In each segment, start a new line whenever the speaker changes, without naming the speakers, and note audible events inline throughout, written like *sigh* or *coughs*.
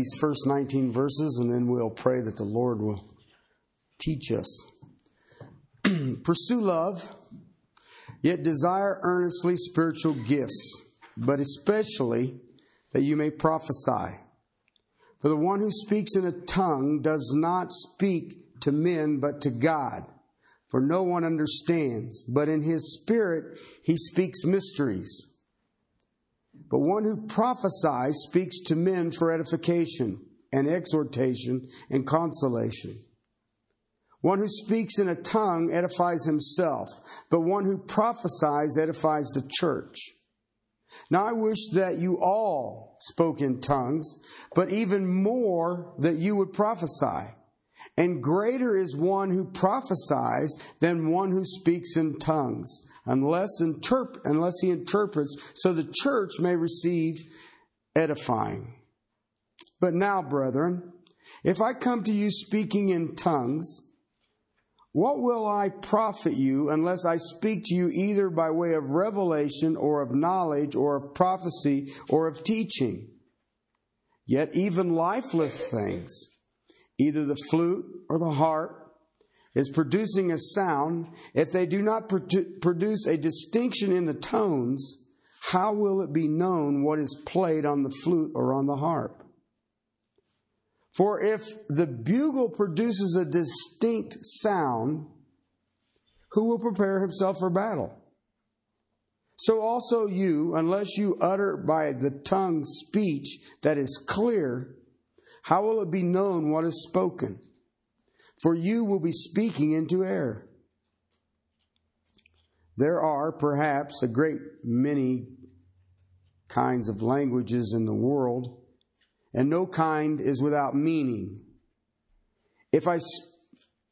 these first 19 verses and then we'll pray that the Lord will teach us. *clears throat* Pursue love, yet desire earnestly spiritual gifts, but especially that you may prophesy. For the one who speaks in a tongue does not speak to men, but to God. For no one understands, but in his spirit he speaks mysteries. But one who prophesies speaks to men for edification and exhortation and consolation. One who speaks in a tongue edifies himself, but one who prophesies edifies the church. Now I wish that you all spoke in tongues, but even more that you would prophesy. And greater is one who prophesies than one who speaks in tongues, unless, interp- unless he interprets, so the church may receive edifying. But now, brethren, if I come to you speaking in tongues, what will I profit you unless I speak to you either by way of revelation or of knowledge or of prophecy or of teaching? Yet even lifeless things, either the flute or the harp, is producing a sound. If they do not produce a distinction in the tones, how will it be known what is played on the flute or on the harp? For if the bugle produces a distinct sound, who will prepare himself for battle? So also you, unless you utter by the tongue speech that is clear, how will it be known what is spoken? For you will be speaking into air. There are perhaps a great many kinds of languages in the world and no kind is without meaning. If I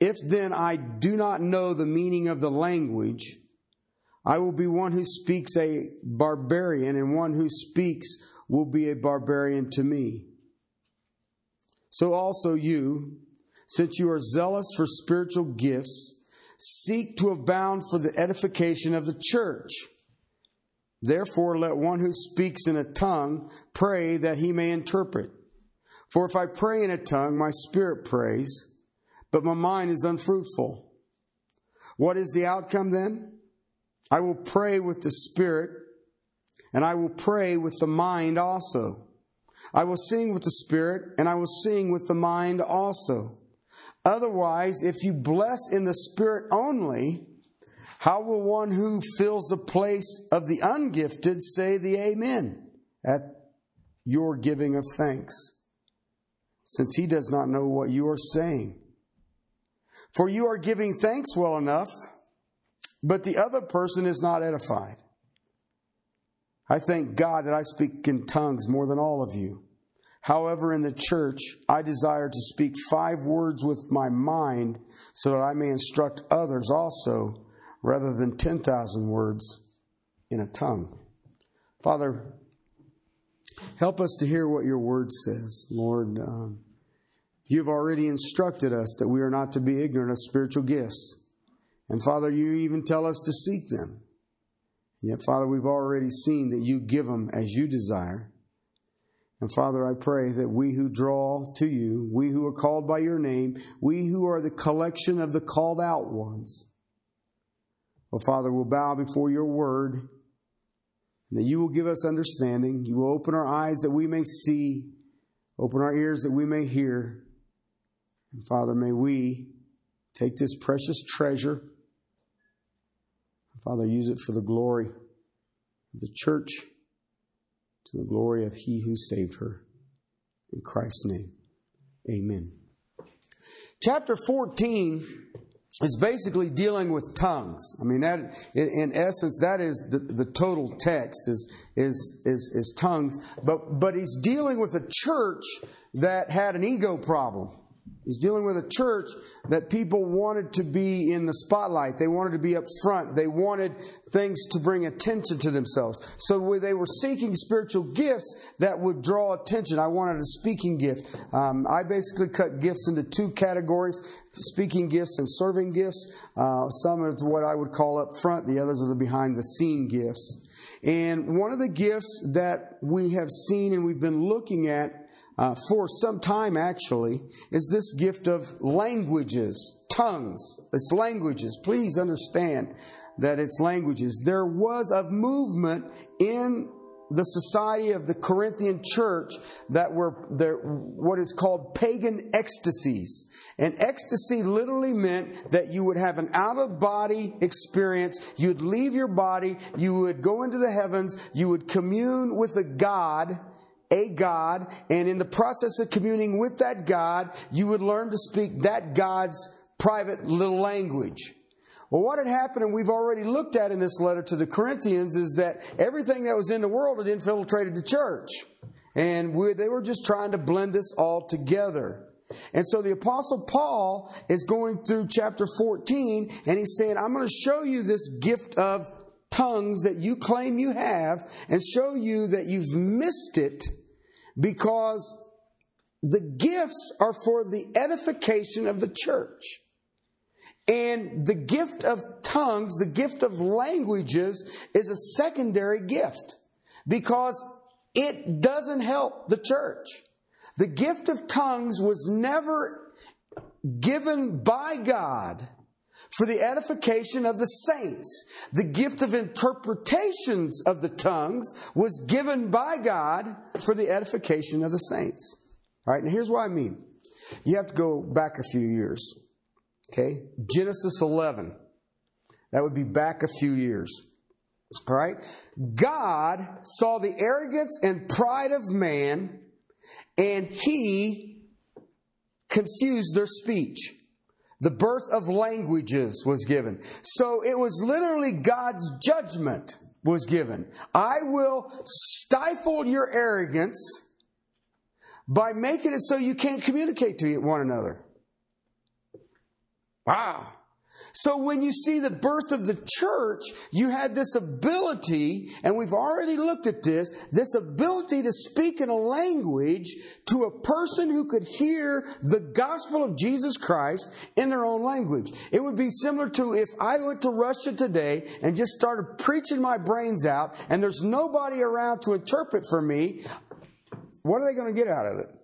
if then I do not know the meaning of the language, I will be one who speaks a barbarian, and one who speaks will be a barbarian to me. So also you, since you are zealous for spiritual gifts, seek to abound for the edification of the church. Therefore, let one who speaks in a tongue pray that he may interpret. For if I pray in a tongue, my spirit prays, but my mind is unfruitful. What is the outcome then? I will pray with the spirit, and I will pray with the mind also. I will sing with the spirit, and I will sing with the mind also. Otherwise, if you bless in the spirit only, how will one who fills the place of the ungifted say the Amen at your giving of thanks? Since he does not know what you are saying. For you are giving thanks well enough, but the other person is not edified. I thank God that I speak in tongues more than all of you. However, in the church, I desire to speak five words with my mind so that I may instruct others also rather than 10,000 words in a tongue. Father, help us to hear what your word says, Lord. Um, you've already instructed us that we are not to be ignorant of spiritual gifts. And Father, you even tell us to seek them. And yet, Father, we've already seen that you give them as you desire. And Father, I pray that we who draw to you, we who are called by your name, we who are the collection of the called out ones, Oh, Father, we'll bow before your word, and that you will give us understanding. You will open our eyes that we may see, open our ears that we may hear. And Father, may we take this precious treasure, Father, use it for the glory of the church, to the glory of He who saved her. In Christ's name, amen. Chapter 14 is basically dealing with tongues. I mean, that in essence, that is the, the total text is, is is is tongues. But but he's dealing with a church that had an ego problem. He's dealing with a church that people wanted to be in the spotlight. They wanted to be up front. They wanted things to bring attention to themselves. So they were seeking spiritual gifts that would draw attention. I wanted a speaking gift. Um, I basically cut gifts into two categories speaking gifts and serving gifts. Uh, some are what I would call up front, the others are the behind the scene gifts. And one of the gifts that we have seen and we've been looking at uh, for some time actually is this gift of languages, tongues. It's languages. Please understand that it's languages. There was a movement in the society of the Corinthian church that were there, what is called pagan ecstasies. And ecstasy literally meant that you would have an out of body experience. You'd leave your body. You would go into the heavens. You would commune with a God a God, and in the process of communing with that God, you would learn to speak that God's private little language. Well, what had happened, and we've already looked at in this letter to the Corinthians, is that everything that was in the world had infiltrated the church. And we, they were just trying to blend this all together. And so the Apostle Paul is going through chapter 14, and he's saying, I'm going to show you this gift of tongues that you claim you have, and show you that you've missed it because the gifts are for the edification of the church. And the gift of tongues, the gift of languages, is a secondary gift because it doesn't help the church. The gift of tongues was never given by God for the edification of the saints. The gift of interpretations of the tongues was given by God for the edification of the saints. All right, now here's what I mean. You have to go back a few years. Okay? Genesis 11. That would be back a few years. All right? God saw the arrogance and pride of man, and he confused their speech. The birth of languages was given. So it was literally God's judgment was given. I will stifle your arrogance by making it so you can't communicate to one another. Wow. So when you see the birth of the church, you had this ability, and we've already looked at this, this ability to speak in a language to a person who could hear the gospel of Jesus Christ in their own language. It would be similar to if I went to Russia today and just started preaching my brains out, and there's nobody around to interpret for me, what are they going to get out of it?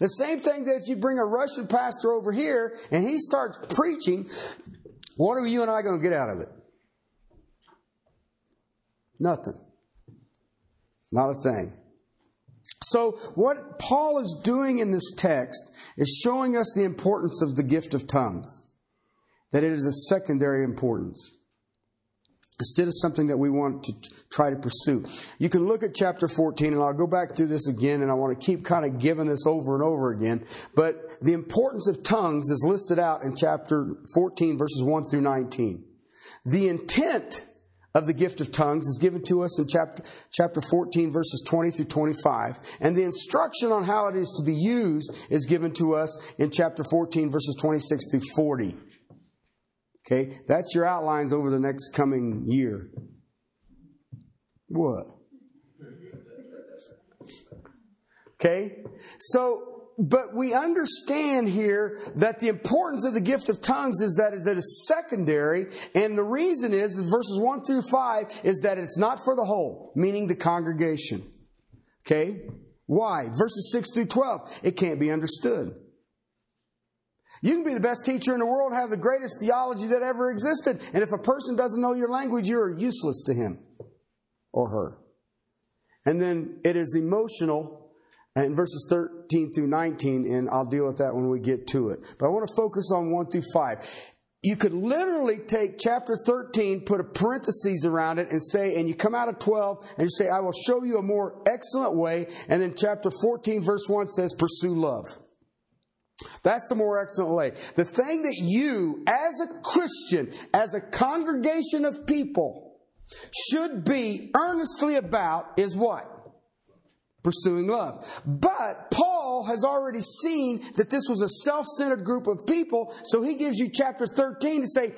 The same thing that if you bring a Russian pastor over here and he starts preaching, what are you and I going to get out of it? Nothing. Not a thing. So, what Paul is doing in this text is showing us the importance of the gift of tongues, that it is a secondary importance instead of something that we want to try to pursue. You can look at chapter 14, and I'll go back through this again, and I want to keep kind of giving this over and over again. But the importance of tongues is listed out in chapter 14, verses 1 through 19. The intent of the gift of tongues is given to us in chapter, chapter 14, verses 20 through 25. And the instruction on how it is to be used is given to us in chapter 14, verses 26 through 40. Okay, that's your outlines over the next coming year. What? Okay, so, but we understand here that the importance of the gift of tongues is that it is secondary, and the reason is, verses 1 through 5, is that it's not for the whole, meaning the congregation. Okay? Why? Verses 6 through 12, it can't be understood. You can be the best teacher in the world, have the greatest theology that ever existed, and if a person doesn't know your language, you're useless to him or her. And then it is emotional in verses 13 through 19, and I'll deal with that when we get to it. But I want to focus on 1 through 5. You could literally take chapter 13, put a parenthesis around it, and say, and you come out of 12, and you say, I will show you a more excellent way. And then chapter 14, verse 1 says, pursue love. That's the more excellent way. The thing that you, as a Christian, as a congregation of people, should be earnestly about is what? Pursuing love. But Paul has already seen that this was a self centered group of people, so he gives you chapter 13 to say,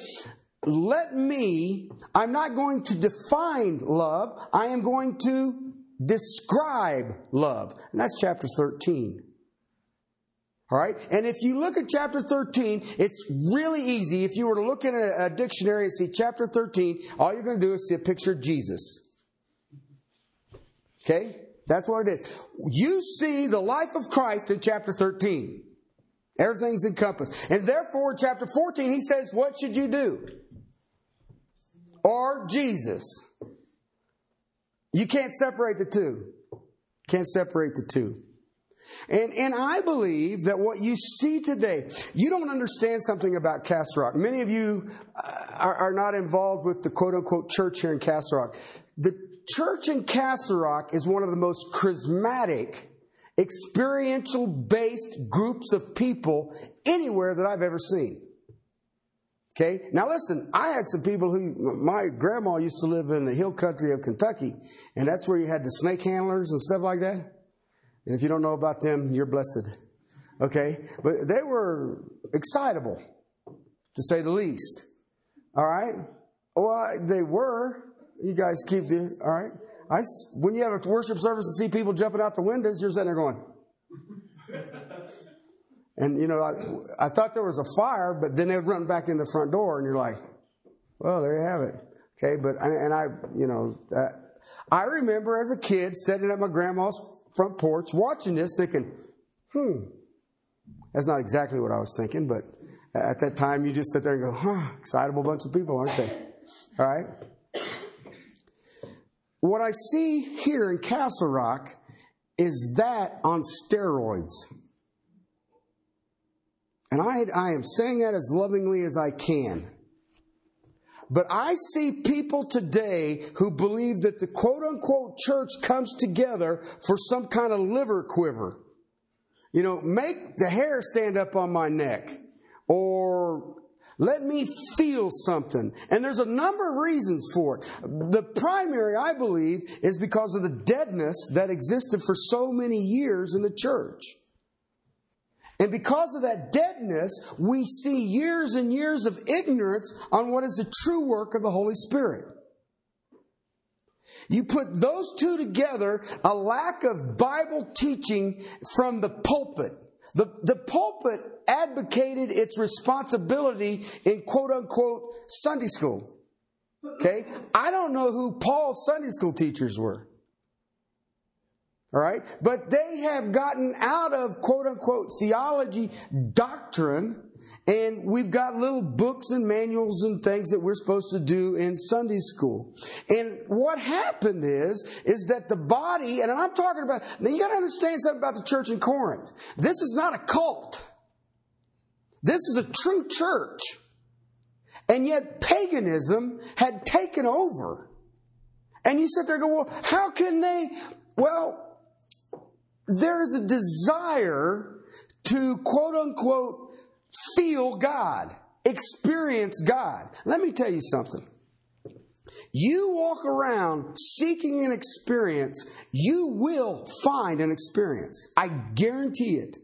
let me, I'm not going to define love, I am going to describe love. And that's chapter 13. All right? And if you look at chapter 13, it's really easy. If you were to look in a, a dictionary and see chapter 13, all you're going to do is see a picture of Jesus. Okay? That's what it is. You see the life of Christ in chapter 13. Everything's encompassed. And therefore, chapter 14, he says, What should you do? Or Jesus. You can't separate the two. Can't separate the two. And, and I believe that what you see today, you don't understand something about Castle Rock. Many of you uh, are, are not involved with the quote unquote church here in Castle Rock. The church in Castle Rock is one of the most charismatic, experiential based groups of people anywhere that I've ever seen. Okay? Now listen, I had some people who, my grandma used to live in the hill country of Kentucky, and that's where you had the snake handlers and stuff like that. And if you don't know about them, you're blessed. Okay? But they were excitable, to say the least. All right? Well, they were. You guys keep the, all right? I, when you have a worship service and see people jumping out the windows, you're sitting there going, *laughs* and, you know, I, I thought there was a fire, but then they'd run back in the front door, and you're like, well, there you have it. Okay, but, and I, you know, uh, I remember as a kid sitting at my grandma's front porch watching this thinking, hmm, that's not exactly what I was thinking, but at that time you just sit there and go, huh, excitable bunch of people, aren't they? All right? What I see here in Castle Rock is that on steroids. And I, I am saying that as lovingly as I can. But I see people today who believe that the quote unquote church comes together for some kind of liver quiver. You know, make the hair stand up on my neck or let me feel something. And there's a number of reasons for it. The primary, I believe, is because of the deadness that existed for so many years in the church. And because of that deadness, we see years and years of ignorance on what is the true work of the Holy Spirit. You put those two together, a lack of Bible teaching from the pulpit. The, the pulpit advocated its responsibility in quote unquote Sunday school. Okay? I don't know who Paul's Sunday school teachers were. All right? But they have gotten out of quote unquote theology doctrine and we've got little books and manuals and things that we're supposed to do in Sunday school. And what happened is, is that the body, and I'm talking about, now you gotta understand something about the church in Corinth. This is not a cult. This is a true church. And yet paganism had taken over. And you sit there and go, well, how can they? Well, there's a desire to quote unquote feel God, experience God. Let me tell you something. You walk around seeking an experience, you will find an experience. I guarantee it.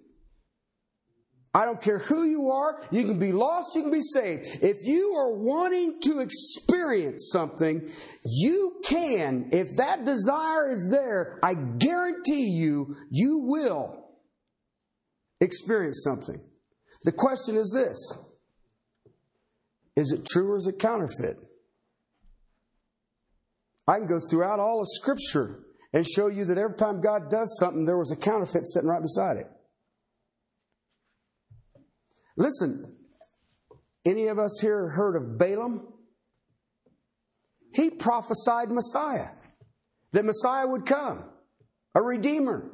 I don't care who you are. You can be lost, you can be saved. If you are wanting to experience something, you can. If that desire is there, I guarantee you, you will experience something. The question is this Is it true or is it counterfeit? I can go throughout all of Scripture and show you that every time God does something, there was a counterfeit sitting right beside it. Listen, any of us here heard of Balaam? He prophesied Messiah, that Messiah would come, a redeemer.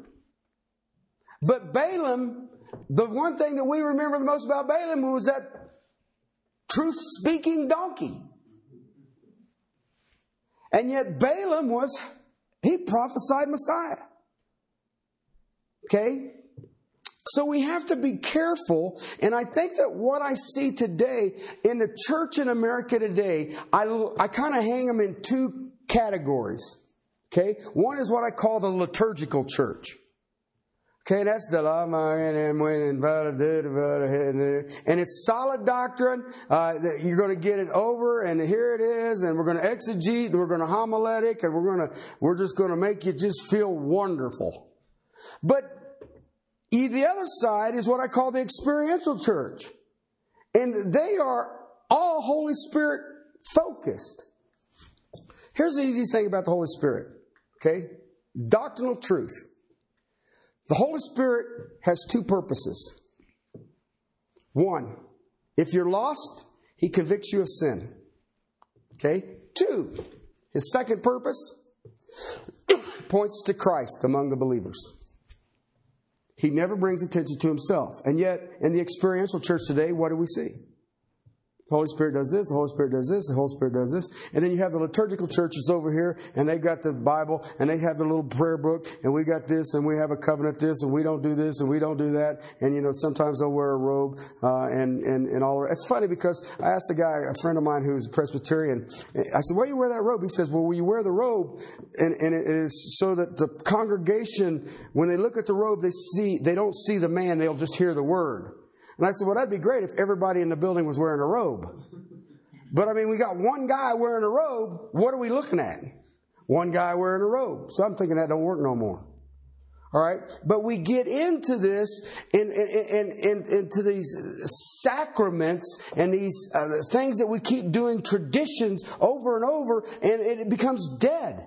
But Balaam, the one thing that we remember the most about Balaam was that truth speaking donkey. And yet Balaam was, he prophesied Messiah. Okay? So we have to be careful. And I think that what I see today in the church in America today, I, I kind of hang them in two categories. Okay. One is what I call the liturgical church. Okay, that's the and it's solid doctrine. Uh, you're going to get it over, and here it is, and we're going to exegete, and we're going to homiletic, and we're going to we're just going to make you just feel wonderful. But the other side is what I call the experiential church. And they are all Holy Spirit focused. Here's the easiest thing about the Holy Spirit, okay? Doctrinal truth. The Holy Spirit has two purposes. One, if you're lost, He convicts you of sin. Okay? Two, His second purpose *coughs* points to Christ among the believers. He never brings attention to himself. And yet, in the experiential church today, what do we see? The Holy Spirit does this, the Holy Spirit does this, the Holy Spirit does this. And then you have the liturgical churches over here, and they've got the Bible, and they have the little prayer book, and we got this, and we have a covenant this, and we don't do this, and we don't do that. And, you know, sometimes they'll wear a robe, uh, and, and, and all. It's funny because I asked a guy, a friend of mine who's a Presbyterian, I said, why do you wear that robe? He says, well, you wear the robe, and, and it is so that the congregation, when they look at the robe, they see, they don't see the man, they'll just hear the word. And I said, well, that'd be great if everybody in the building was wearing a robe. But I mean, we got one guy wearing a robe. What are we looking at? One guy wearing a robe. So I'm thinking that don't work no more. All right. But we get into this and, into these sacraments and these uh, things that we keep doing traditions over and over and it becomes dead.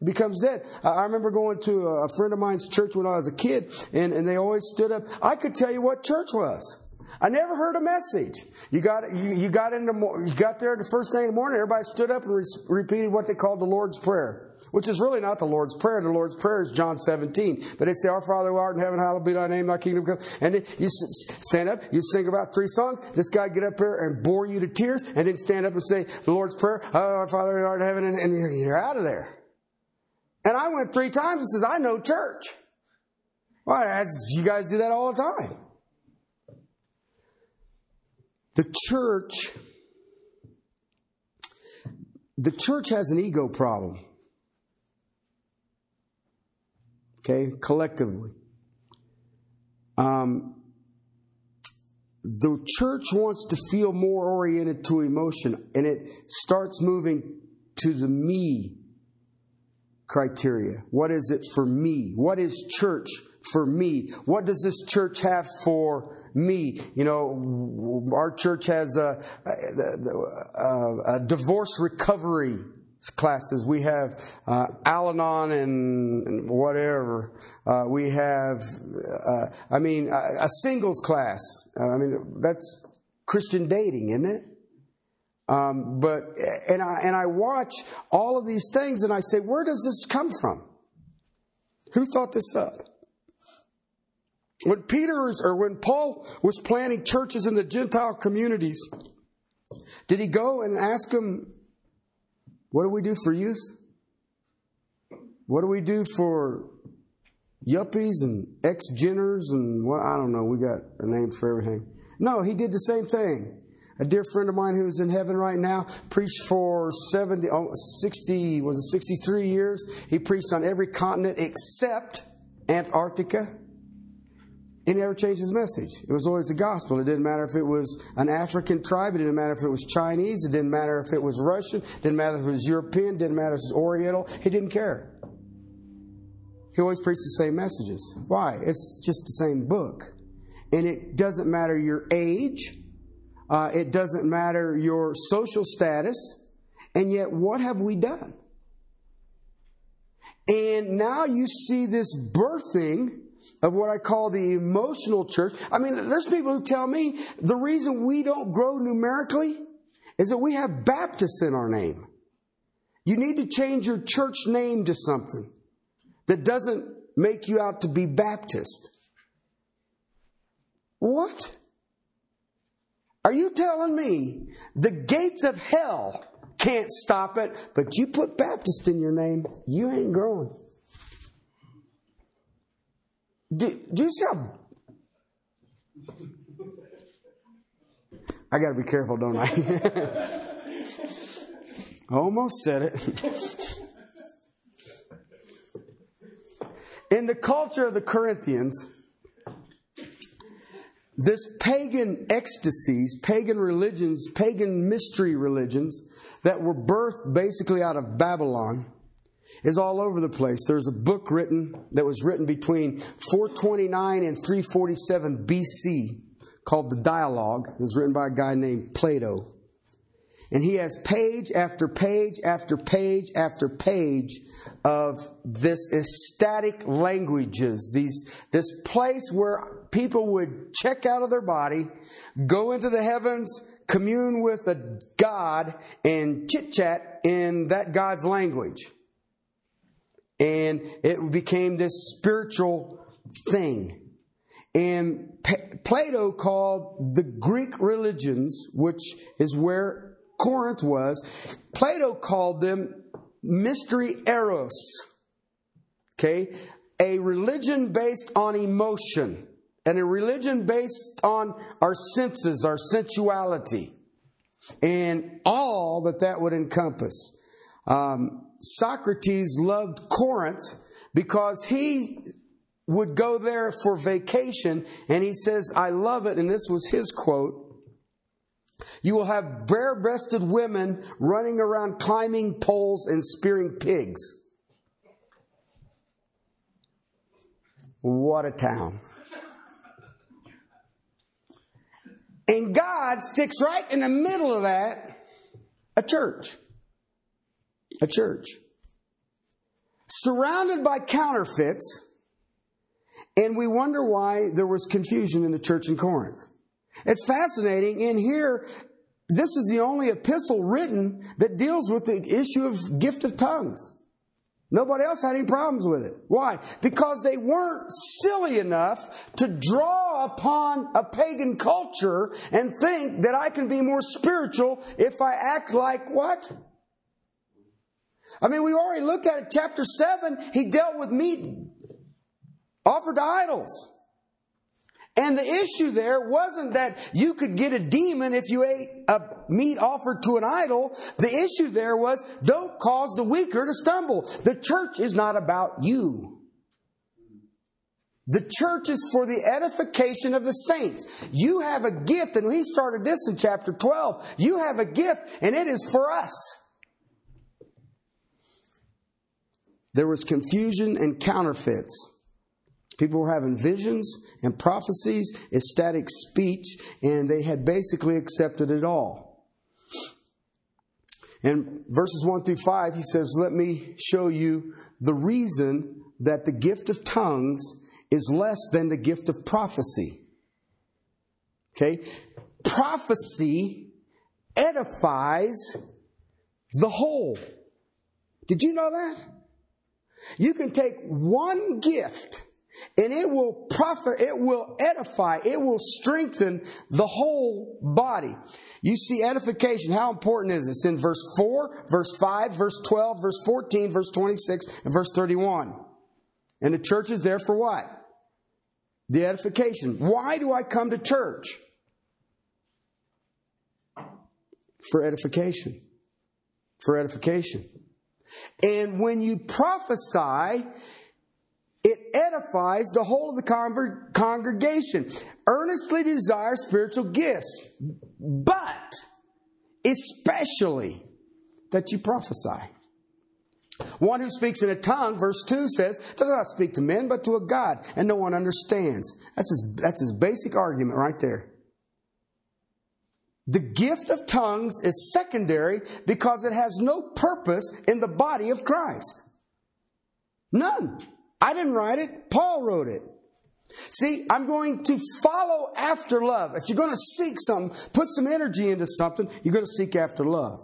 It becomes dead. I remember going to a friend of mine's church when I was a kid and, and they always stood up. I could tell you what church was. I never heard a message. You got you, you got in the you got there the first thing in the morning. Everybody stood up and re- repeated what they called the Lord's prayer, which is really not the Lord's prayer. The Lord's prayer is John 17. But they say, "Our Father who art in heaven, hallowed be thy name, thy kingdom come." And then you stand up, you sing about three songs. This guy get up there and bore you to tears, and then stand up and say the Lord's prayer, "Our Father who art in heaven," and, and you're out of there. And I went three times and says, "I know church." Why? you guys do that all the time. The church, the church has an ego problem. Okay, collectively. Um, the church wants to feel more oriented to emotion, and it starts moving to the me criteria. What is it for me? What is church for me? What does this church have for me? You know, our church has a, a, a divorce recovery classes. We have uh, Al-Anon and whatever. Uh, we have, uh, I mean, a, a singles class. I mean, that's Christian dating, isn't it? Um, but and I and I watch all of these things and I say, where does this come from? Who thought this up? When Peter was, or when Paul was planning churches in the Gentile communities, did he go and ask them, what do we do for youth? What do we do for yuppies and ex Jenners and what? I don't know. We got a name for everything. No, he did the same thing. A dear friend of mine who's in heaven right now preached for 70, 60, was it 63 years? He preached on every continent except Antarctica. He never changed his message. It was always the gospel. It didn't matter if it was an African tribe. It didn't matter if it was Chinese. It didn't matter if it was Russian. It didn't matter if it was European. It didn't matter if it was Oriental. He didn't care. He always preached the same messages. Why? It's just the same book. And it doesn't matter your age. Uh, it doesn't matter your social status. And yet, what have we done? And now you see this birthing of what I call the emotional church. I mean, there's people who tell me the reason we don't grow numerically is that we have Baptists in our name. You need to change your church name to something that doesn't make you out to be Baptist. What? Are you telling me the gates of hell can't stop it, but you put Baptist in your name, you ain't growing? Do, do you see how? I got to be careful, don't *laughs* I? Almost said it. In the culture of the Corinthians, this pagan ecstasies, pagan religions, pagan mystery religions that were birthed basically out of Babylon is all over the place. There's a book written that was written between 429 and 347 BC called The Dialogue. It was written by a guy named Plato. And he has page after page after page after page of this ecstatic languages, these, this place where people would check out of their body, go into the heavens, commune with a God, and chit chat in that God's language. And it became this spiritual thing. And Plato called the Greek religions, which is where Corinth was, Plato called them mystery eros. Okay? A religion based on emotion and a religion based on our senses, our sensuality, and all that that would encompass. Um, Socrates loved Corinth because he would go there for vacation and he says, I love it. And this was his quote you will have bare breasted women running around climbing poles and spearing pigs. What a town. And God sticks right in the middle of that a church. A church. Surrounded by counterfeits, and we wonder why there was confusion in the church in Corinth. It's fascinating. In here, this is the only epistle written that deals with the issue of gift of tongues. Nobody else had any problems with it. Why? Because they weren't silly enough to draw upon a pagan culture and think that I can be more spiritual if I act like what? I mean, we already looked at it. Chapter 7, he dealt with meat offered to idols. And the issue there wasn't that you could get a demon if you ate a meat offered to an idol. The issue there was don't cause the weaker to stumble. The church is not about you. The church is for the edification of the saints. You have a gift, and he started this in chapter 12. You have a gift, and it is for us. There was confusion and counterfeits. People were having visions and prophecies, ecstatic speech, and they had basically accepted it all. In verses 1 through 5, he says, Let me show you the reason that the gift of tongues is less than the gift of prophecy. Okay? Prophecy edifies the whole. Did you know that? You can take one gift and it will profit, it will edify, it will strengthen the whole body. You see edification, how important is it? It's in verse 4, verse 5, verse 12, verse 14, verse 26, and verse 31. And the church is there for what? The edification. Why do I come to church? For edification. For edification. And when you prophesy, it edifies the whole of the congregation. Earnestly desire spiritual gifts, but especially that you prophesy. One who speaks in a tongue, verse 2 says, does not speak to men, but to a God, and no one understands. That's his, that's his basic argument right there. The gift of tongues is secondary because it has no purpose in the body of Christ. None. I didn't write it, Paul wrote it. See, I'm going to follow after love. If you're going to seek something, put some energy into something, you're going to seek after love.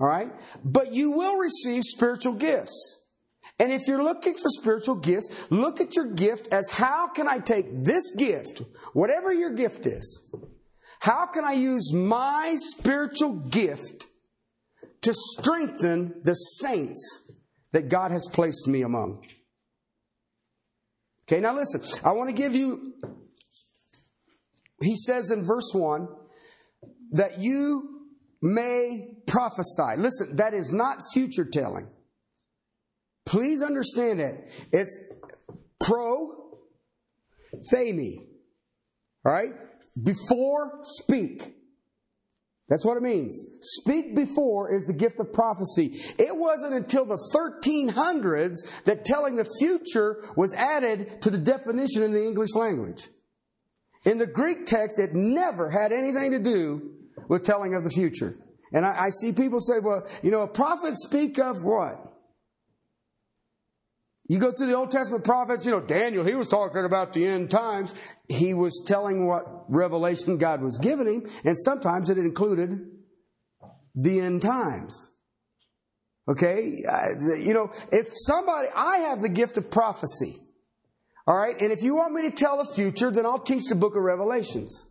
All right? But you will receive spiritual gifts. And if you're looking for spiritual gifts, look at your gift as how can I take this gift, whatever your gift is, how can I use my spiritual gift to strengthen the saints that God has placed me among. Okay, now listen, I want to give you, he says in verse 1 that you may prophesy. Listen, that is not future telling. Please understand that. It's pro, themi. All right? Before, speak. That's what it means. Speak before is the gift of prophecy. It wasn't until the 1300s that telling the future was added to the definition in the English language. In the Greek text, it never had anything to do with telling of the future. And I, I see people say, well, you know, a prophet speak of what? You go through the Old Testament prophets, you know, Daniel, he was talking about the end times. He was telling what revelation God was giving him, and sometimes it included the end times. Okay? You know, if somebody, I have the gift of prophecy. All right? And if you want me to tell the future, then I'll teach the book of Revelations.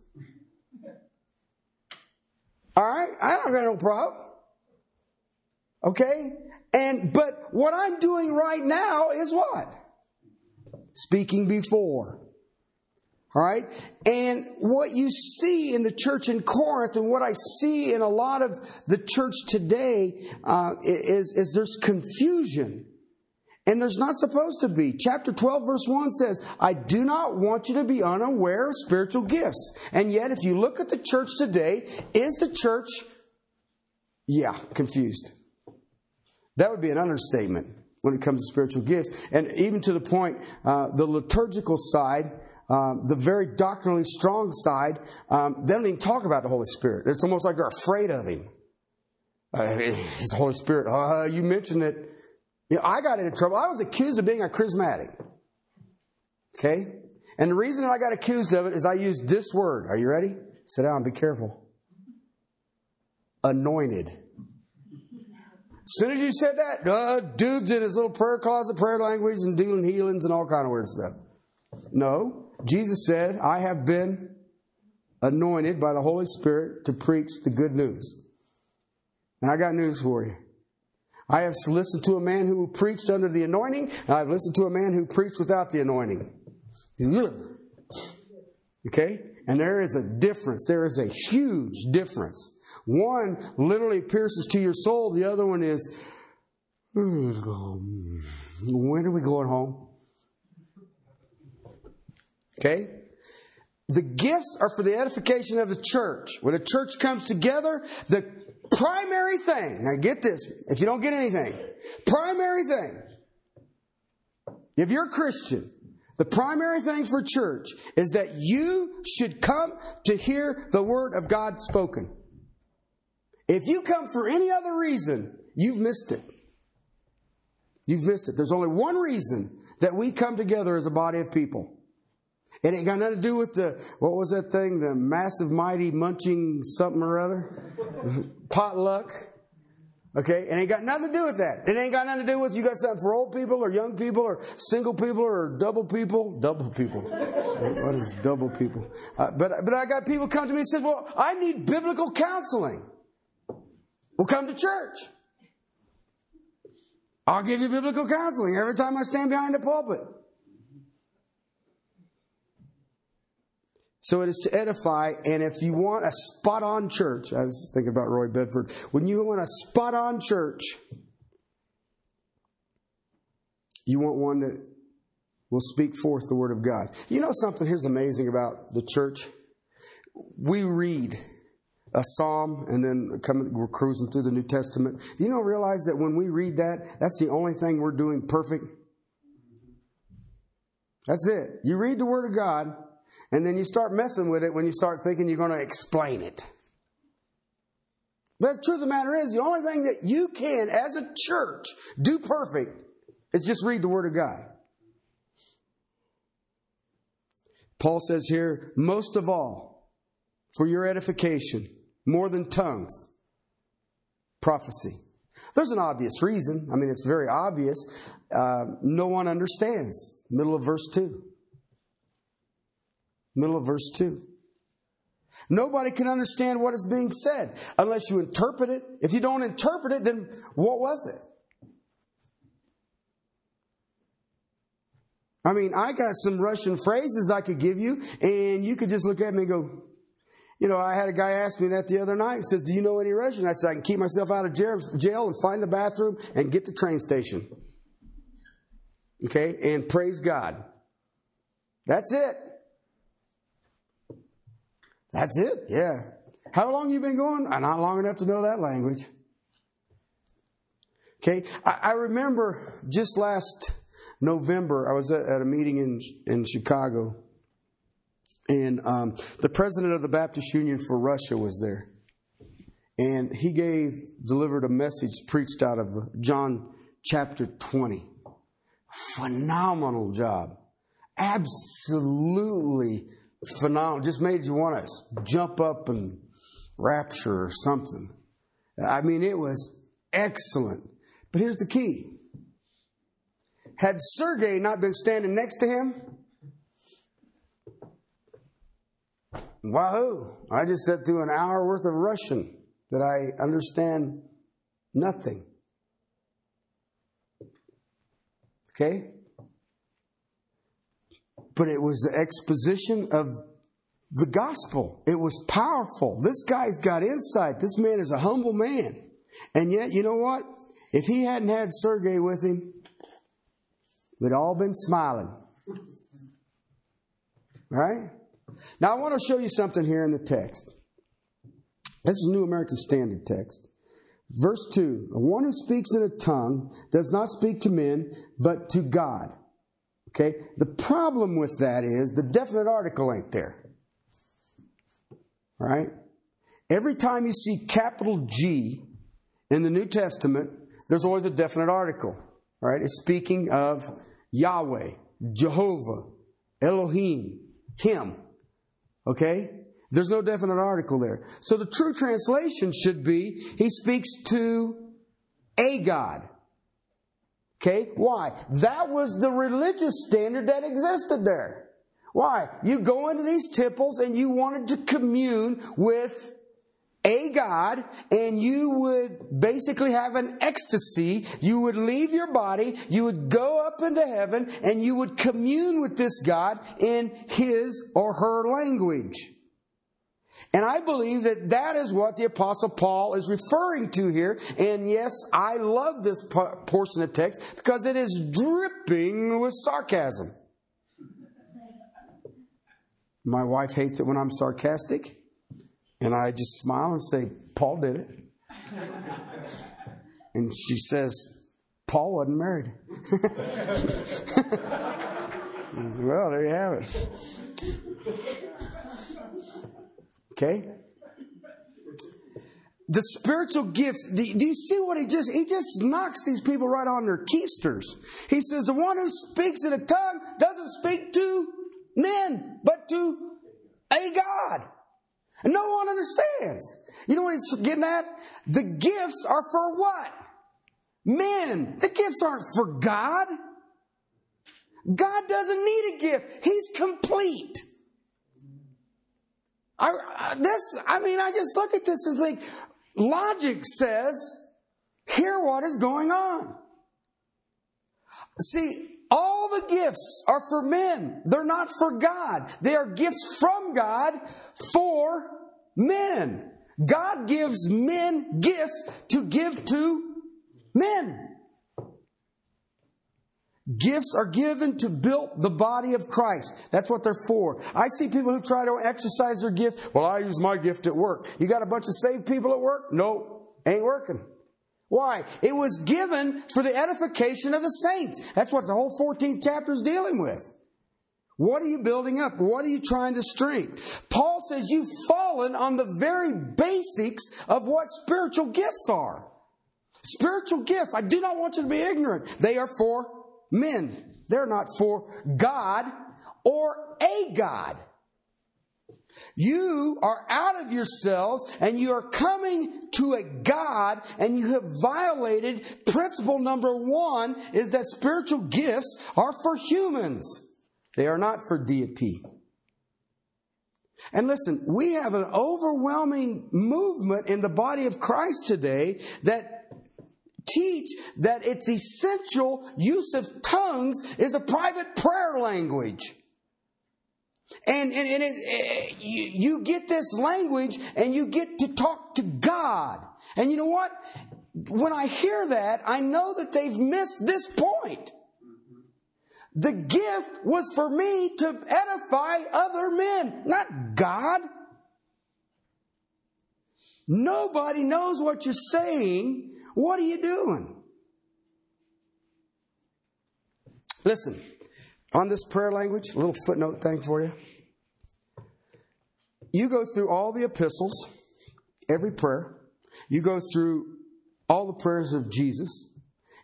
All right? I don't got no problem. Okay? And, but what I'm doing right now is what? Speaking before. All right? And what you see in the church in Corinth and what I see in a lot of the church today uh, is, is there's confusion. And there's not supposed to be. Chapter 12, verse 1 says, I do not want you to be unaware of spiritual gifts. And yet, if you look at the church today, is the church, yeah, confused? That would be an understatement when it comes to spiritual gifts. And even to the point, uh, the liturgical side, um, the very doctrinally strong side, um, they don't even talk about the Holy Spirit. It's almost like they're afraid of Him. Uh, the Holy Spirit. Uh, you mentioned it. You know, I got into trouble. I was accused of being a charismatic. Okay? And the reason I got accused of it is I used this word. Are you ready? Sit down, be careful. Anointed. As soon as you said that, uh, dude's in his little prayer closet, prayer language, and doing healings and all kind of weird stuff. No, Jesus said, I have been anointed by the Holy Spirit to preach the good news. And I got news for you. I have listened to a man who preached under the anointing, and I've listened to a man who preached without the anointing. Okay? And there is a difference. There is a huge difference. One literally pierces to your soul, the other one is, when are we going home? Okay? The gifts are for the edification of the church. When the church comes together, the primary thing, now get this, if you don't get anything, primary thing, if you're a Christian, the primary thing for church is that you should come to hear the word of God spoken. If you come for any other reason, you've missed it. You've missed it. There's only one reason that we come together as a body of people. It ain't got nothing to do with the, what was that thing? The massive, mighty munching something or other? *laughs* Potluck. Okay? It ain't got nothing to do with that. It ain't got nothing to do with you got something for old people or young people or single people or double people. Double people. *laughs* what is double people? Uh, but, but I got people come to me and said, well, I need biblical counseling. Well, come to church. I'll give you biblical counseling every time I stand behind the pulpit. So it is to edify, and if you want a spot on church, I was thinking about Roy Bedford, when you want a spot on church, you want one that will speak forth the Word of God. You know something here's amazing about the church? We read a psalm and then come, we're cruising through the New Testament. You Do you know realize that when we read that, that's the only thing we're doing perfect? That's it. You read the Word of God, and then you start messing with it when you start thinking you're going to explain it. But the truth of the matter is, the only thing that you can, as a church, do perfect is just read the Word of God. Paul says here, most of all, for your edification, more than tongues. Prophecy. There's an obvious reason. I mean, it's very obvious. Uh, no one understands. Middle of verse 2. Middle of verse 2. Nobody can understand what is being said unless you interpret it. If you don't interpret it, then what was it? I mean, I got some Russian phrases I could give you, and you could just look at me and go, you know, I had a guy ask me that the other night. He says, Do you know any Russian? I said, I can keep myself out of jail and find the bathroom and get the train station. Okay? And praise God. That's it. That's it, yeah. How long you been going? I'm not long enough to know that language. Okay, I, I remember just last November, I was at, at a meeting in in Chicago, and um, the president of the Baptist Union for Russia was there. and he gave, delivered a message preached out of John chapter 20. Phenomenal job. Absolutely phenomenal. Just made you want to jump up and rapture or something. I mean, it was excellent. But here's the key. Had Sergey not been standing next to him, wahoo, I just sat through an hour worth of Russian that I understand nothing. Okay? But it was the exposition of the gospel. It was powerful. This guy's got insight. This man is a humble man. And yet, you know what? If he hadn't had Sergey with him, we'd all been smiling. Right? Now, I want to show you something here in the text. This is New American Standard text. Verse 2 One who speaks in a tongue does not speak to men, but to God. Okay? The problem with that is the definite article ain't there. Right? Every time you see capital G in the New Testament, there's always a definite article. Right? It's speaking of Yahweh, Jehovah, Elohim, Him. Okay? There's no definite article there. So the true translation should be He speaks to a God. Okay? Why? That was the religious standard that existed there. Why? You go into these temples and you wanted to commune with a God and you would basically have an ecstasy. You would leave your body, you would go up into heaven, and you would commune with this God in his or her language. And I believe that that is what the Apostle Paul is referring to here. And yes, I love this portion of text because it is dripping with sarcasm. My wife hates it when I'm sarcastic. And I just smile and say, Paul did it. And she says, Paul wasn't married. *laughs* well, there you have it. Okay? The spiritual gifts, do, you see what he just, he just knocks these people right on their keisters. He says, the one who speaks in a tongue doesn't speak to men, but to a God. No one understands. You know what he's getting at? The gifts are for what? Men. The gifts aren't for God. God doesn't need a gift. He's complete. I, this, I mean, I just look at this and think, logic says, hear what is going on. See, all the gifts are for men. They're not for God. They are gifts from God for men. God gives men gifts to give to men. Gifts are given to build the body of Christ. That's what they're for. I see people who try to exercise their gift. Well, I use my gift at work. You got a bunch of saved people at work? No, ain't working. Why? It was given for the edification of the saints. That's what the whole 14th chapter is dealing with. What are you building up? What are you trying to strengthen? Paul says you've fallen on the very basics of what spiritual gifts are. Spiritual gifts, I do not want you to be ignorant. They are for men. They're not for God or a God. You are out of yourselves and you are coming to a God and you have violated principle number one is that spiritual gifts are for humans. They are not for deity. And listen, we have an overwhelming movement in the body of Christ today that teach that it's essential use of tongues is a private prayer language. And, and, and it, it, you, you get this language and you get to talk to God. And you know what? When I hear that, I know that they've missed this point. The gift was for me to edify other men, not God. Nobody knows what you're saying. What are you doing? Listen, on this prayer language, a little footnote thing for you. You go through all the epistles, every prayer, You go through all the prayers of Jesus.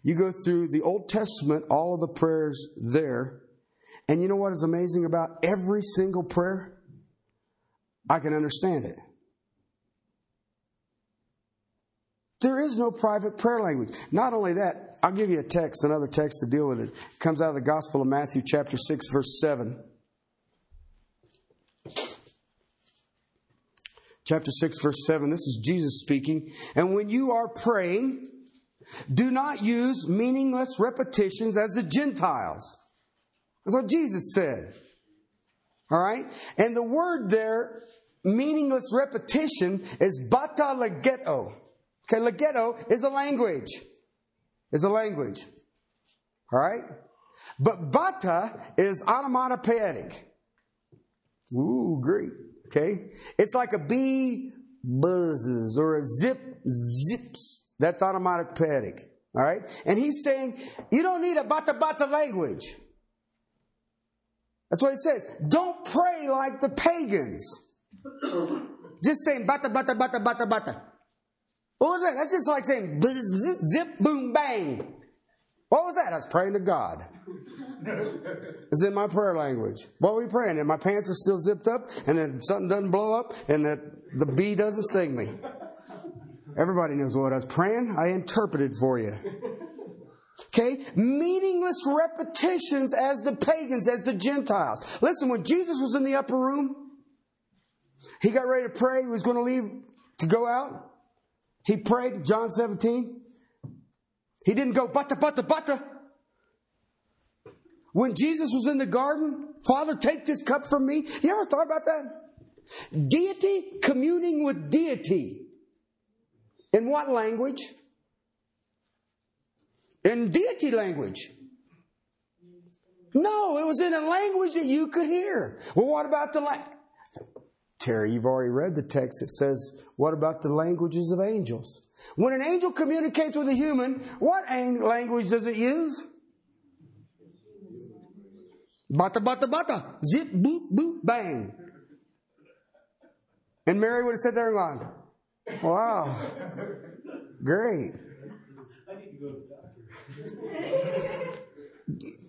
You go through the Old Testament, all of the prayers there. And you know what is amazing about every single prayer? I can understand it. There is no private prayer language. Not only that, I'll give you a text, another text to deal with it. it comes out of the Gospel of Matthew, chapter 6, verse 7. Chapter 6, verse 7. This is Jesus speaking. And when you are praying, do not use meaningless repetitions as the Gentiles. That's what Jesus said. All right? And the word there, meaningless repetition, is bata legeto. Okay, legeto is a language. Is a language. All right? But bata is onomatopoetic. Ooh, great. Okay? It's like a bee buzzes or a zip zips. That's onomatopoetic. All right? And he's saying, you don't need a bata bata language. That's what he says. Don't pray like the pagans. *coughs* Just saying bata bata bata bata bata. What was that? That's just like saying zip boom bang. What was that? I was praying to God. It's in my prayer language. What were we praying? And my pants are still zipped up, and then something doesn't blow up, and that the bee doesn't sting me. Everybody knows what I was praying. I interpreted for you. Okay? Meaningless repetitions as the pagans, as the Gentiles. Listen, when Jesus was in the upper room, he got ready to pray. He was going to leave to go out. He prayed, in John 17. He didn't go, butter, butter, butter. When Jesus was in the garden, Father, take this cup from me. You ever thought about that? Deity communing with deity. In what language? In deity language. No, it was in a language that you could hear. Well, what about the language? Terry, you've already read the text that says, what about the languages of angels? When an angel communicates with a human, what language does it use? Bata, bata, bata. Zip, boop, boop, bang. And Mary would have sat there and gone, wow, great. *laughs*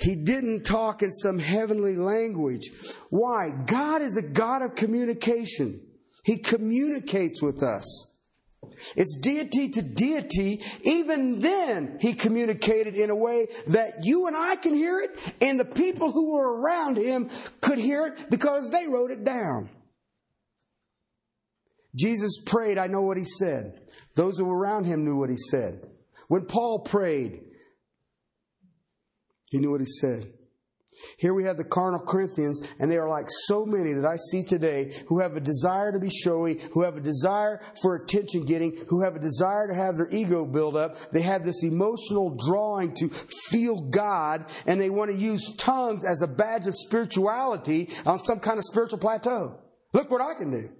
He didn't talk in some heavenly language. Why? God is a God of communication. He communicates with us. It's deity to deity. Even then, he communicated in a way that you and I can hear it, and the people who were around him could hear it because they wrote it down. Jesus prayed, I know what he said. Those who were around him knew what he said. When Paul prayed, he knew what he said. Here we have the carnal Corinthians, and they are like so many that I see today who have a desire to be showy, who have a desire for attention getting, who have a desire to have their ego build up. They have this emotional drawing to feel God, and they want to use tongues as a badge of spirituality on some kind of spiritual plateau. Look what I can do.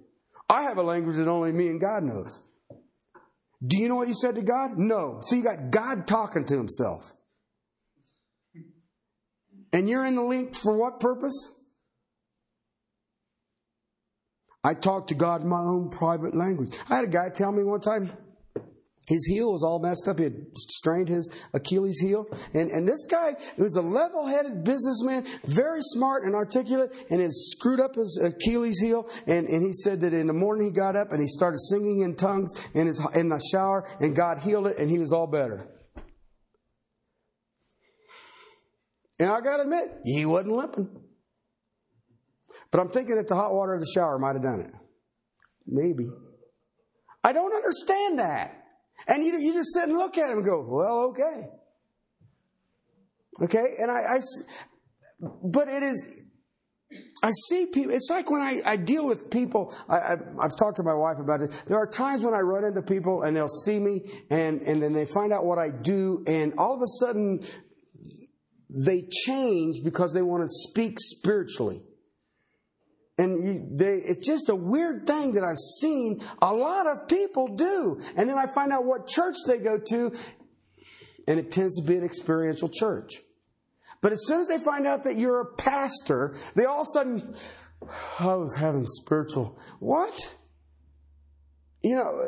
I have a language that only me and God knows. Do you know what you said to God? No. So you got God talking to himself. And you're in the link for what purpose? I talk to God in my own private language. I had a guy tell me one time his heel was all messed up. He had strained his Achilles heel. And, and this guy was a level headed businessman, very smart and articulate, and had screwed up his Achilles heel. And, and he said that in the morning he got up and he started singing in tongues in, his, in the shower, and God healed it, and he was all better. And I got to admit, he wasn't limping. But I'm thinking that the hot water of the shower might have done it. Maybe. I don't understand that. And you, you just sit and look at him and go, well, okay. Okay? And I, I but it is, I see people, it's like when I, I deal with people, I, have talked to my wife about it. There are times when I run into people and they'll see me and, and then they find out what I do and all of a sudden they change because they want to speak spiritually. And you, they, it's just a weird thing that I've seen a lot of people do. And then I find out what church they go to, and it tends to be an experiential church. But as soon as they find out that you're a pastor, they all of a sudden, oh, I was having spiritual. What? You know,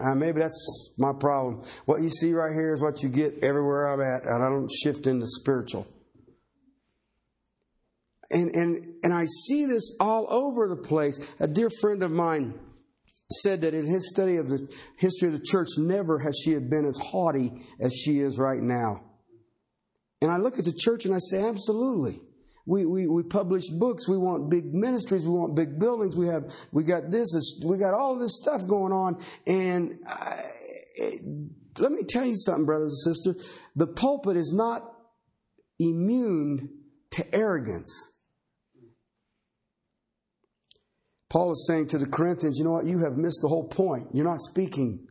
*sighs* uh, maybe that's my problem. What you see right here is what you get everywhere I'm at, and I don't shift into spiritual. And, and, and I see this all over the place. A dear friend of mine said that in his study of the history of the church, never has she been as haughty as she is right now. And I look at the church and I say, absolutely. We, we, we publish books. We want big ministries. We want big buildings. We have, we got this, we got all this stuff going on. And I, let me tell you something, brothers and sisters. The pulpit is not immune to arrogance. Paul is saying to the Corinthians, you know what? You have missed the whole point. You're not speaking.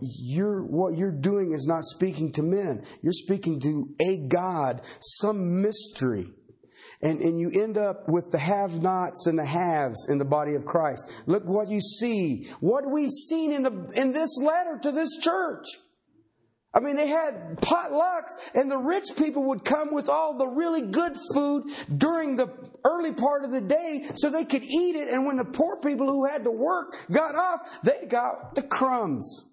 You're, what you're doing is not speaking to men. You're speaking to a God, some mystery. And, and you end up with the have nots and the haves in the body of Christ. Look what you see. What we've seen in, the, in this letter to this church. I mean, they had potlucks, and the rich people would come with all the really good food during the early part of the day so they could eat it. And when the poor people who had to work got off, they got the crumbs.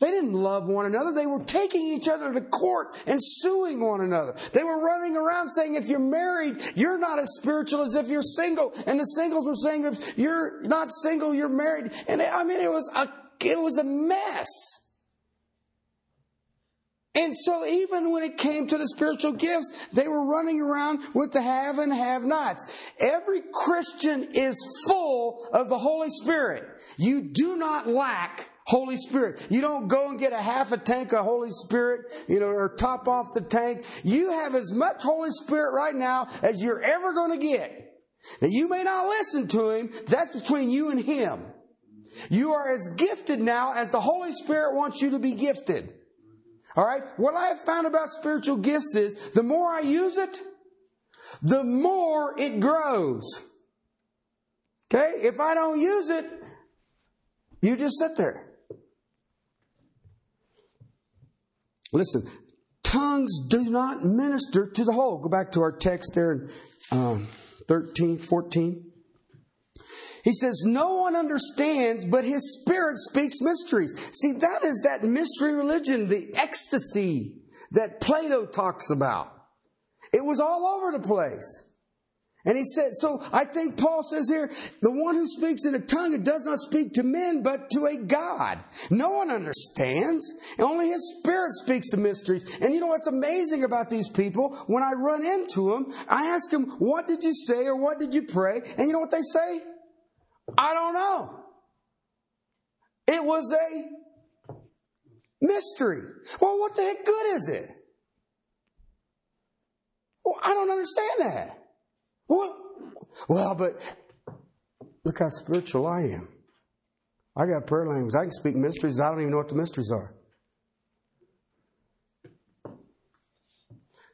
They didn't love one another. They were taking each other to court and suing one another. They were running around saying, if you're married, you're not as spiritual as if you're single. And the singles were saying, if you're not single, you're married. And I mean, it was a, it was a mess. And so even when it came to the spiritual gifts, they were running around with the have and have nots. Every Christian is full of the Holy Spirit. You do not lack Holy Spirit. You don't go and get a half a tank of Holy Spirit, you know, or top off the tank. You have as much Holy Spirit right now as you're ever going to get. Now you may not listen to Him. That's between you and Him. You are as gifted now as the Holy Spirit wants you to be gifted. All right? What I have found about spiritual gifts is the more I use it, the more it grows. Okay? If I don't use it, you just sit there. Listen, tongues do not minister to the whole. Go back to our text there in um, 13, 14. He says, No one understands, but his spirit speaks mysteries. See, that is that mystery religion, the ecstasy that Plato talks about. It was all over the place. And he said, so I think Paul says here, the one who speaks in a tongue, it does not speak to men, but to a God. No one understands. Only his spirit speaks the mysteries. And you know what's amazing about these people? When I run into them, I ask them, what did you say or what did you pray? And you know what they say? I don't know. It was a mystery. Well, what the heck good is it? Well, I don't understand that. Well, well, but look how spiritual I am. I got prayer language. I can speak mysteries. I don't even know what the mysteries are.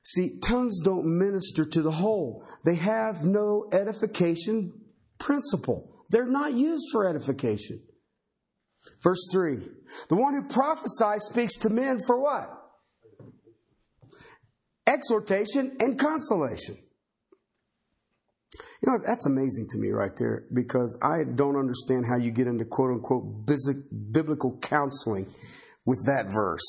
See, tongues don't minister to the whole. They have no edification principle. They're not used for edification. Verse 3 The one who prophesies speaks to men for what? Exhortation and consolation. You know, that's amazing to me right there because I don't understand how you get into quote unquote biblical counseling with that verse.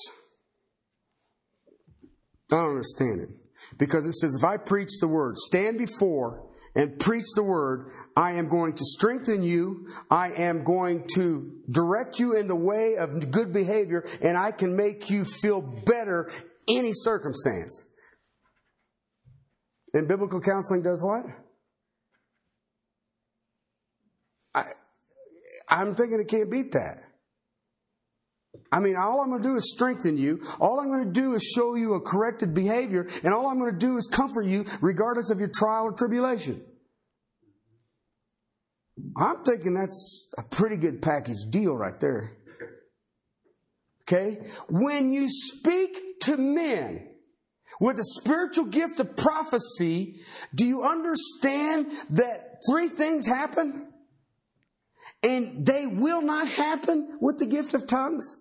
I don't understand it. Because it says, if I preach the word, stand before and preach the word, I am going to strengthen you. I am going to direct you in the way of good behavior, and I can make you feel better any circumstance. And biblical counseling does what? I, I'm thinking it can't beat that. I mean, all I'm going to do is strengthen you. All I'm going to do is show you a corrected behavior. And all I'm going to do is comfort you regardless of your trial or tribulation. I'm thinking that's a pretty good package deal right there. Okay? When you speak to men with a spiritual gift of prophecy, do you understand that three things happen? And they will not happen with the gift of tongues?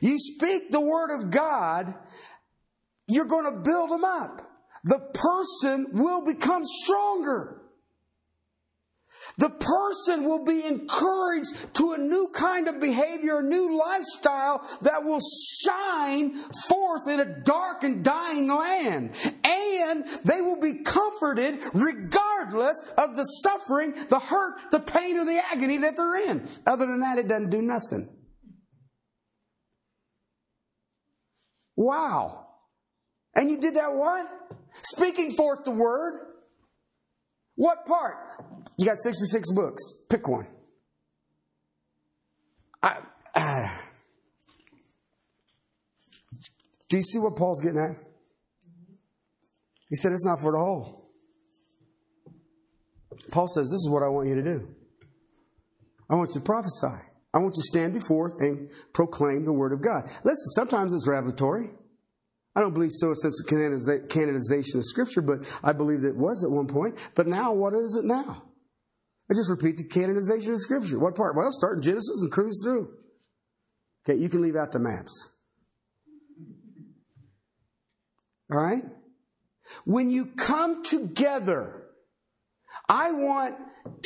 You speak the word of God, you're going to build them up. The person will become stronger. The person will be encouraged to a new kind of behavior, a new lifestyle that will shine forth in a dark and dying land. And they will be comforted regardless of the suffering, the hurt, the pain, or the agony that they're in. Other than that, it doesn't do nothing. Wow. And you did that what? Speaking forth the word. What part? You got 66 books. Pick one. I, uh, do you see what Paul's getting at? He said it's not for the whole. Paul says, This is what I want you to do. I want you to prophesy. I want you to stand before and proclaim the word of God. Listen, sometimes it's revelatory. I don't believe so since the canonization of Scripture, but I believe that it was at one point. But now, what is it now? I just repeat the canonization of Scripture. What part? Well, start in Genesis and cruise through. Okay, you can leave out the maps. All right? When you come together, I want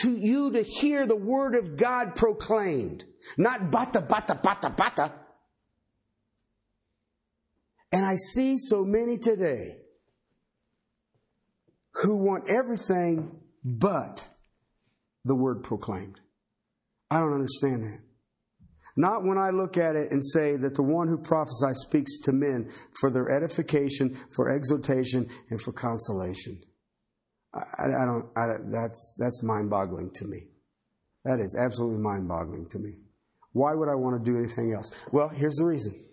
to you to hear the word of God proclaimed. Not bata, bata, bata, bata. And I see so many today who want everything but the word proclaimed. I don't understand that. Not when I look at it and say that the one who prophesies speaks to men for their edification, for exhortation, and for consolation. I, I don't. I, that's that's mind-boggling to me. That is absolutely mind-boggling to me. Why would I want to do anything else? Well, here's the reason.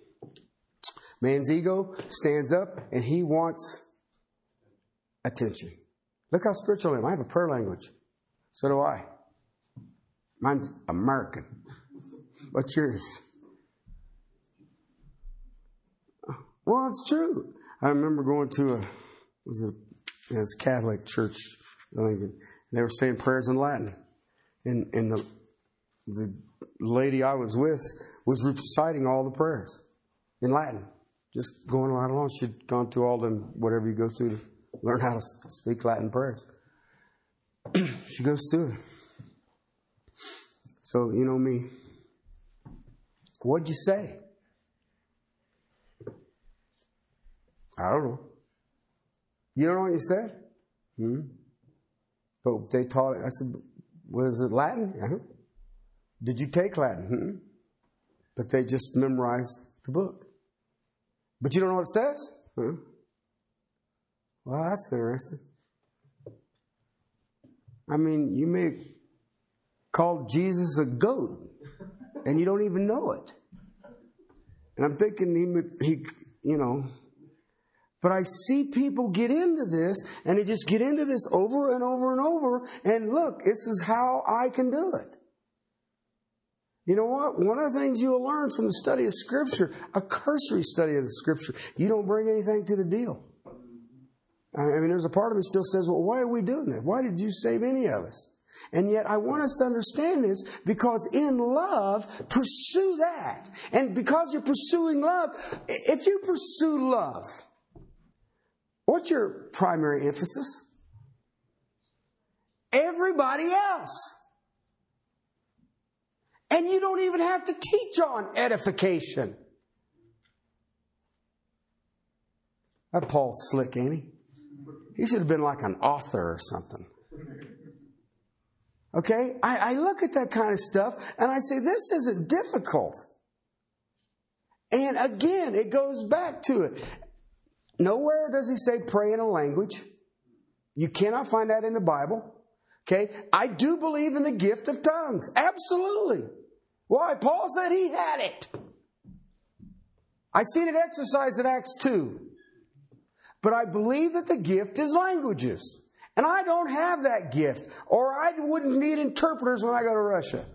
Man's ego stands up and he wants attention. Look how spiritual I am. I have a prayer language. So do I. Mine's American. What's yours? Well, it's true. I remember going to a was a, a Catholic church. They were saying prayers in Latin, and and the the lady I was with was reciting all the prayers in Latin just going right along. She'd gone through all them, whatever you go through to learn how to speak Latin prayers. *clears throat* she goes through it. So, you know me. What'd you say? I don't know. You don't know what you said? Hmm? But they taught it. I said, was it Latin? Uh-huh. Did you take Latin? Hmm? But they just memorized the book. But you don't know what it says? Huh? Well, that's interesting. I mean, you may call Jesus a goat, and you don't even know it. And I'm thinking he, he, you know, but I see people get into this, and they just get into this over and over and over. And look, this is how I can do it. You know what? One of the things you'll learn from the study of Scripture, a cursory study of the Scripture, you don't bring anything to the deal. I mean, there's a part of me still says, well, why are we doing that? Why did you save any of us? And yet I want us to understand this because in love, pursue that. And because you're pursuing love, if you pursue love, what's your primary emphasis? Everybody else. And you don't even have to teach on edification. That Paul's slick, ain't he? He should have been like an author or something. Okay? I, I, look at that kind of stuff and I say, this isn't difficult. And again, it goes back to it. Nowhere does he say pray in a language. You cannot find that in the Bible. Okay? I do believe in the gift of tongues. Absolutely. Why? Paul said he had it. I seen it exercised in Acts 2. But I believe that the gift is languages. And I don't have that gift, or I wouldn't need interpreters when I go to Russia.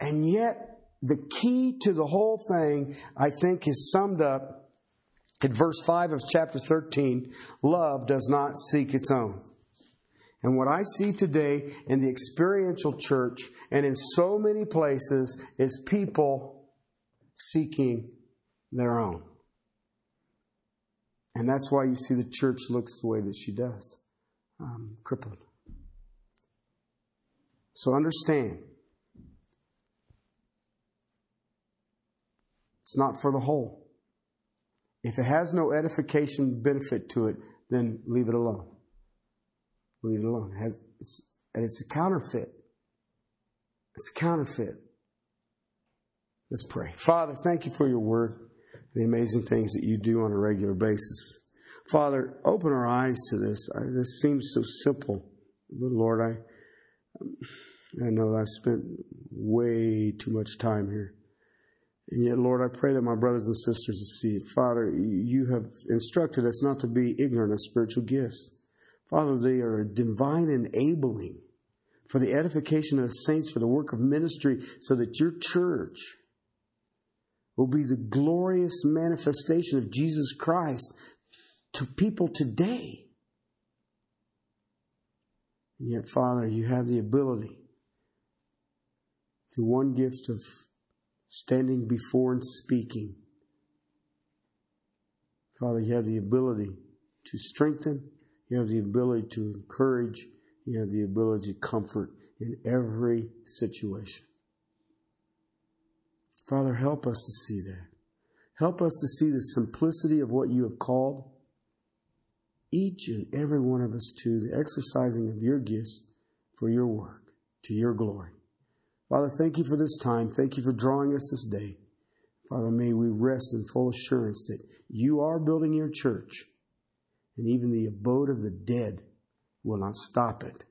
And yet, the key to the whole thing, I think, is summed up in verse 5 of chapter 13 love does not seek its own. And what I see today in the experiential church and in so many places is people seeking their own. And that's why you see the church looks the way that she does. um, crippled. So understand, it's not for the whole. If it has no edification benefit to it, then leave it alone. Leave it alone. Has, it's, and it's a counterfeit. It's a counterfeit. Let's pray. Father, thank you for your word, the amazing things that you do on a regular basis. Father, open our eyes to this. I, this seems so simple, but Lord, I I know I've spent way too much time here. And yet, Lord, I pray that my brothers and sisters will see it. Father, you have instructed us not to be ignorant of spiritual gifts. Father, they are a divine enabling for the edification of the saints, for the work of ministry, so that your church will be the glorious manifestation of Jesus Christ to people today. And yet, Father, you have the ability through one gift of standing before and speaking. Father, you have the ability to strengthen, you have the ability to encourage, you have the ability to comfort in every situation. Father, help us to see that. Help us to see the simplicity of what you have called each and every one of us to the exercising of your gifts for your work, to your glory. Father, thank you for this time. Thank you for drawing us this day. Father, may we rest in full assurance that you are building your church, and even the abode of the dead will not stop it.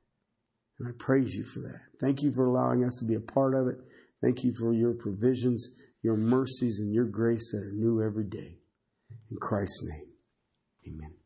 And I praise you for that. Thank you for allowing us to be a part of it. Thank you for your provisions, your mercies, and your grace that are new every day. In Christ's name, amen.